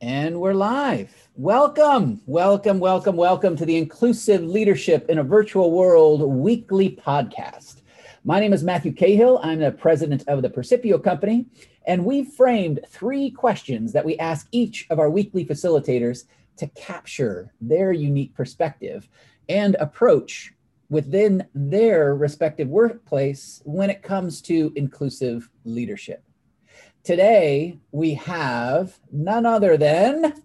And we're live. Welcome, welcome, welcome, welcome to the Inclusive Leadership in a Virtual World weekly podcast. My name is Matthew Cahill. I'm the president of the Percipio Company, and we've framed three questions that we ask each of our weekly facilitators to capture their unique perspective and approach within their respective workplace when it comes to inclusive leadership. Today, we have none other than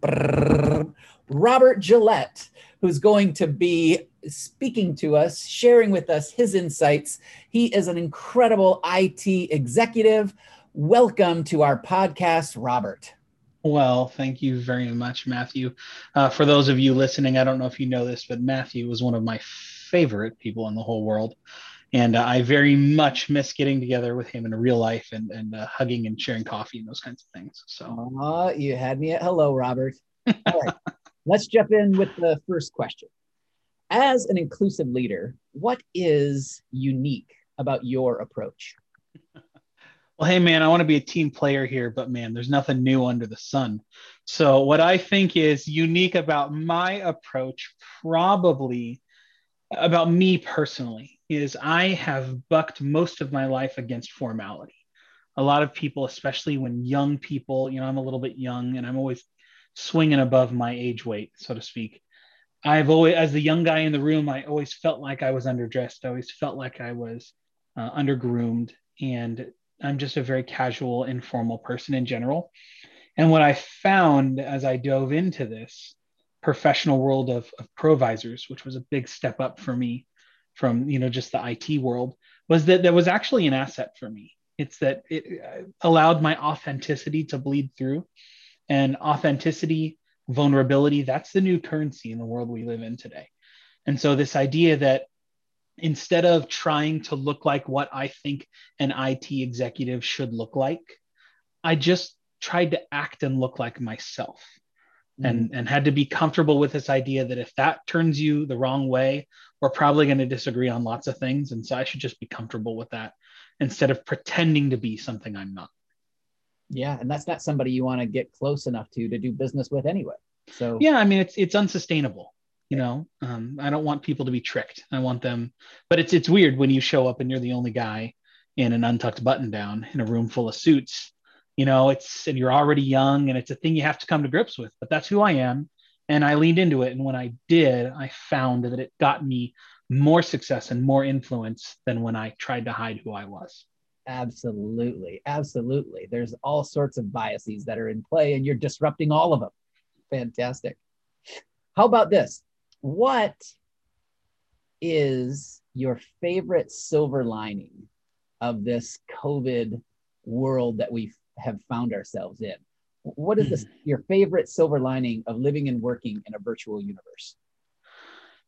Robert Gillette, who's going to be speaking to us, sharing with us his insights. He is an incredible IT executive. Welcome to our podcast, Robert. Well, thank you very much, Matthew. Uh, for those of you listening, I don't know if you know this, but Matthew was one of my favorite people in the whole world and uh, I very much miss getting together with him in real life and and uh, hugging and sharing coffee and those kinds of things. So, uh, you had me at hello, Robert. All right, let's jump in with the first question. As an inclusive leader, what is unique about your approach? Well, hey man, I want to be a team player here, but man, there's nothing new under the sun. So, what I think is unique about my approach, probably about me personally, is I have bucked most of my life against formality. A lot of people, especially when young people, you know, I'm a little bit young and I'm always swinging above my age weight, so to speak. I've always, as the young guy in the room, I always felt like I was underdressed. I always felt like I was uh, undergroomed. And I'm just a very casual, informal person in general. And what I found as I dove into this professional world of, of ProVisors, which was a big step up for me, from you know just the IT world was that that was actually an asset for me. It's that it uh, allowed my authenticity to bleed through, and authenticity, vulnerability, that's the new currency in the world we live in today. And so this idea that instead of trying to look like what I think an IT executive should look like, I just tried to act and look like myself and mm. and had to be comfortable with this idea that if that turns you the wrong way we're probably going to disagree on lots of things. And so i should just be comfortable with that instead of pretending to be something i'm not. Yeah and that's not somebody you want to get close enough to to do business with anyway. So yeah i mean it's it's unsustainable you know? Um, i don't want people to be tricked. I want them but it's it's weird when you show up and you're the only guy in an untucked button down in a room full of suits you know it's and you're already young and it's a thing you have to come to grips with but that's who i am. And i leaned into it. And when i did i found that it got me more success and more influence than when i tried to hide who i was. Absolutely. Absolutely. There's all sorts of biases that are in play and you're disrupting all of them. Fantastic. How about this? What is your favorite silver lining of this covid world that we have found ourselves in. What is this, hmm. your favorite silver lining of living and working in a virtual universe?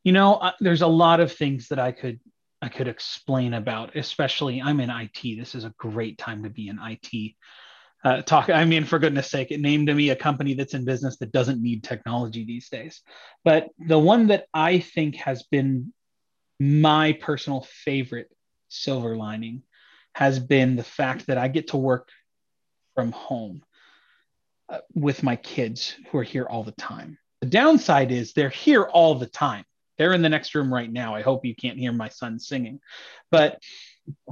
You know, uh, there's a lot of things that I could I could explain about. Especially, I'm in IT. This is a great time to be in IT. Uh, talk. I mean, for goodness sake, it named me a company that's in business that doesn't need technology these days. But the one that I think has been my personal favorite silver lining has been the fact that I get to work from home uh, with my kids who are here all the time. The downside is they're here all the time. They're in the next room right now. I hope you can't hear my son singing. But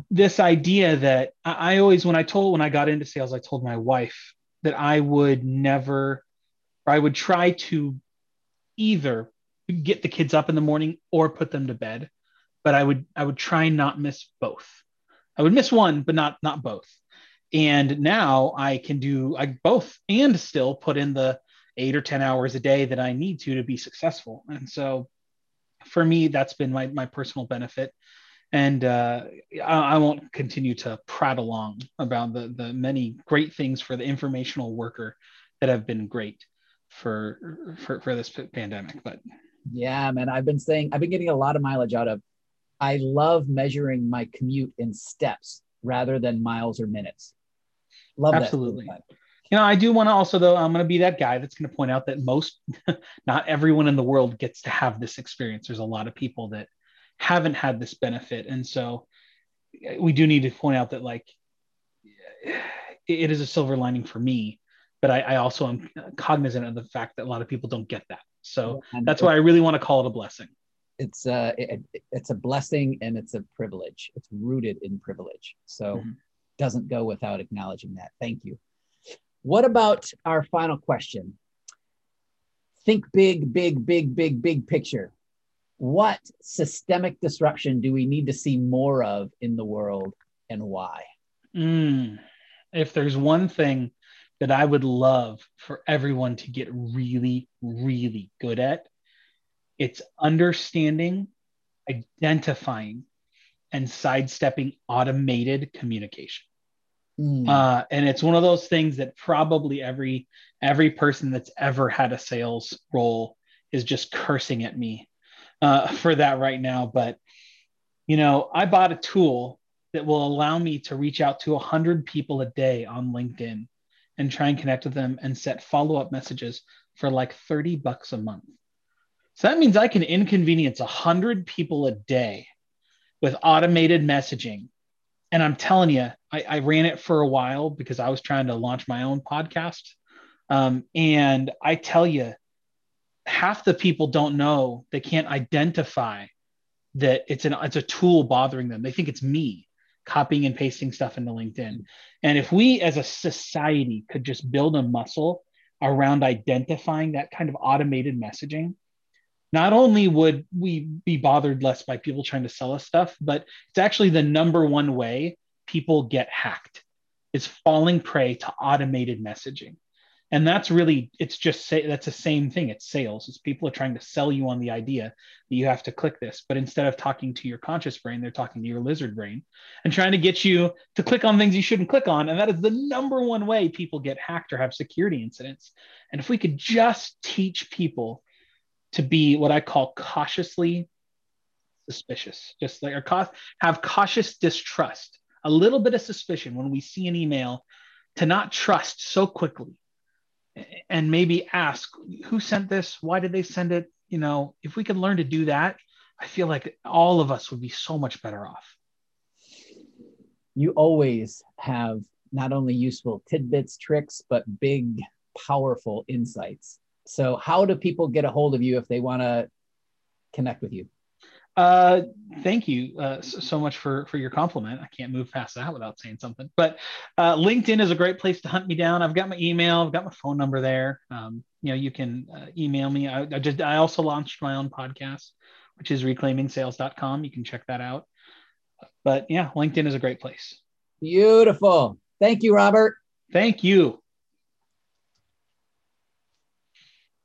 this idea that I, I always, when I told, when I got into sales, I told my wife that I would never, or I would try to either get the kids up in the morning or put them to bed but i would i would try not miss both i would miss one but not not both and now i can do I both and still put in the eight or 10 hours a day that i need to to be successful. And so for me that's been my, my personal benefit. And uh, I, I, won't continue to prattle on about the, the many great things for the informational worker that have been great for, for for this pandemic but yeah man i've been saying i've been getting a lot of mileage out of i love measuring my commute in steps rather than miles or minutes Love Absolutely. that. You know, I do want to also, though, I'm going to be that guy that's going to point out that most, not everyone in the world gets to have this experience. There's a lot of people that haven't had this benefit. And so we do need to point out that, like, it is a silver lining for me but I, I also am cognizant of the fact that a lot of people don't get that. So that's why I really want to call it a blessing. It's a uh, it, it's a blessing and it's a privilege. It's rooted in privilege. So mm-hmm. Doesn't go without acknowledging that. Thank you. What about our final question? Think big, big, big, big, big picture. What systemic disruption do we need to see more of in the world and why? Mm, if there's one thing that I would love for everyone to get really, really good at. It's understanding, identifying, and sidestepping automated communication. Mm. Uh, and it's one of those things that probably every every person that's ever had a sales role is just cursing at me uh, for that right now. But you know, I bought a tool that will allow me to reach out to 100 people a day on LinkedIn and try and connect with them and set follow up messages for like 30 bucks a month. So that means I can inconvenience 100 people a day with automated messaging. And I'm telling you, I, I ran it for a while because I was trying to launch my own podcast. Um, and I tell you, half the people don't know, they can't identify that it's an it's a tool bothering them. They think it's me copying and pasting stuff into LinkedIn. And if we as a society could just build a muscle around identifying that kind of automated messaging, not only would we be bothered less by people trying to sell us stuff, but it's actually the number one way people get hacked is falling prey to automated messaging. And that's really it's just say that's the same thing. It's sales. It's people are trying to sell you on the idea that you have to click this but instead of talking to your conscious brain they're talking to your lizard brain and trying to get you to click on things you shouldn't click on. And that is the number one way people get hacked or have security incidents. And if we could just teach people to be what i call cautiously suspicious. Just like or have cautious distrust a little bit of suspicion when we see an email to not trust so quickly and maybe ask who sent this? Why did they send it? You know if we could learn to do that i feel like all of us would be so much better off. You always have not only useful tidbits tricks but big powerful insights so how do people get a hold of you if they want to connect with you uh, thank you uh, so, much for for your compliment. I can't move past that without saying something. But uh, LinkedIn is a great place to hunt me down. I've got my email, I've got my phone number there. Um, you know, you can uh, email me. I, I, just I also launched my own podcast, which is reclaimingsales.com. You can check that out. But yeah, LinkedIn is a great place. Beautiful. Thank you, Robert. Thank you.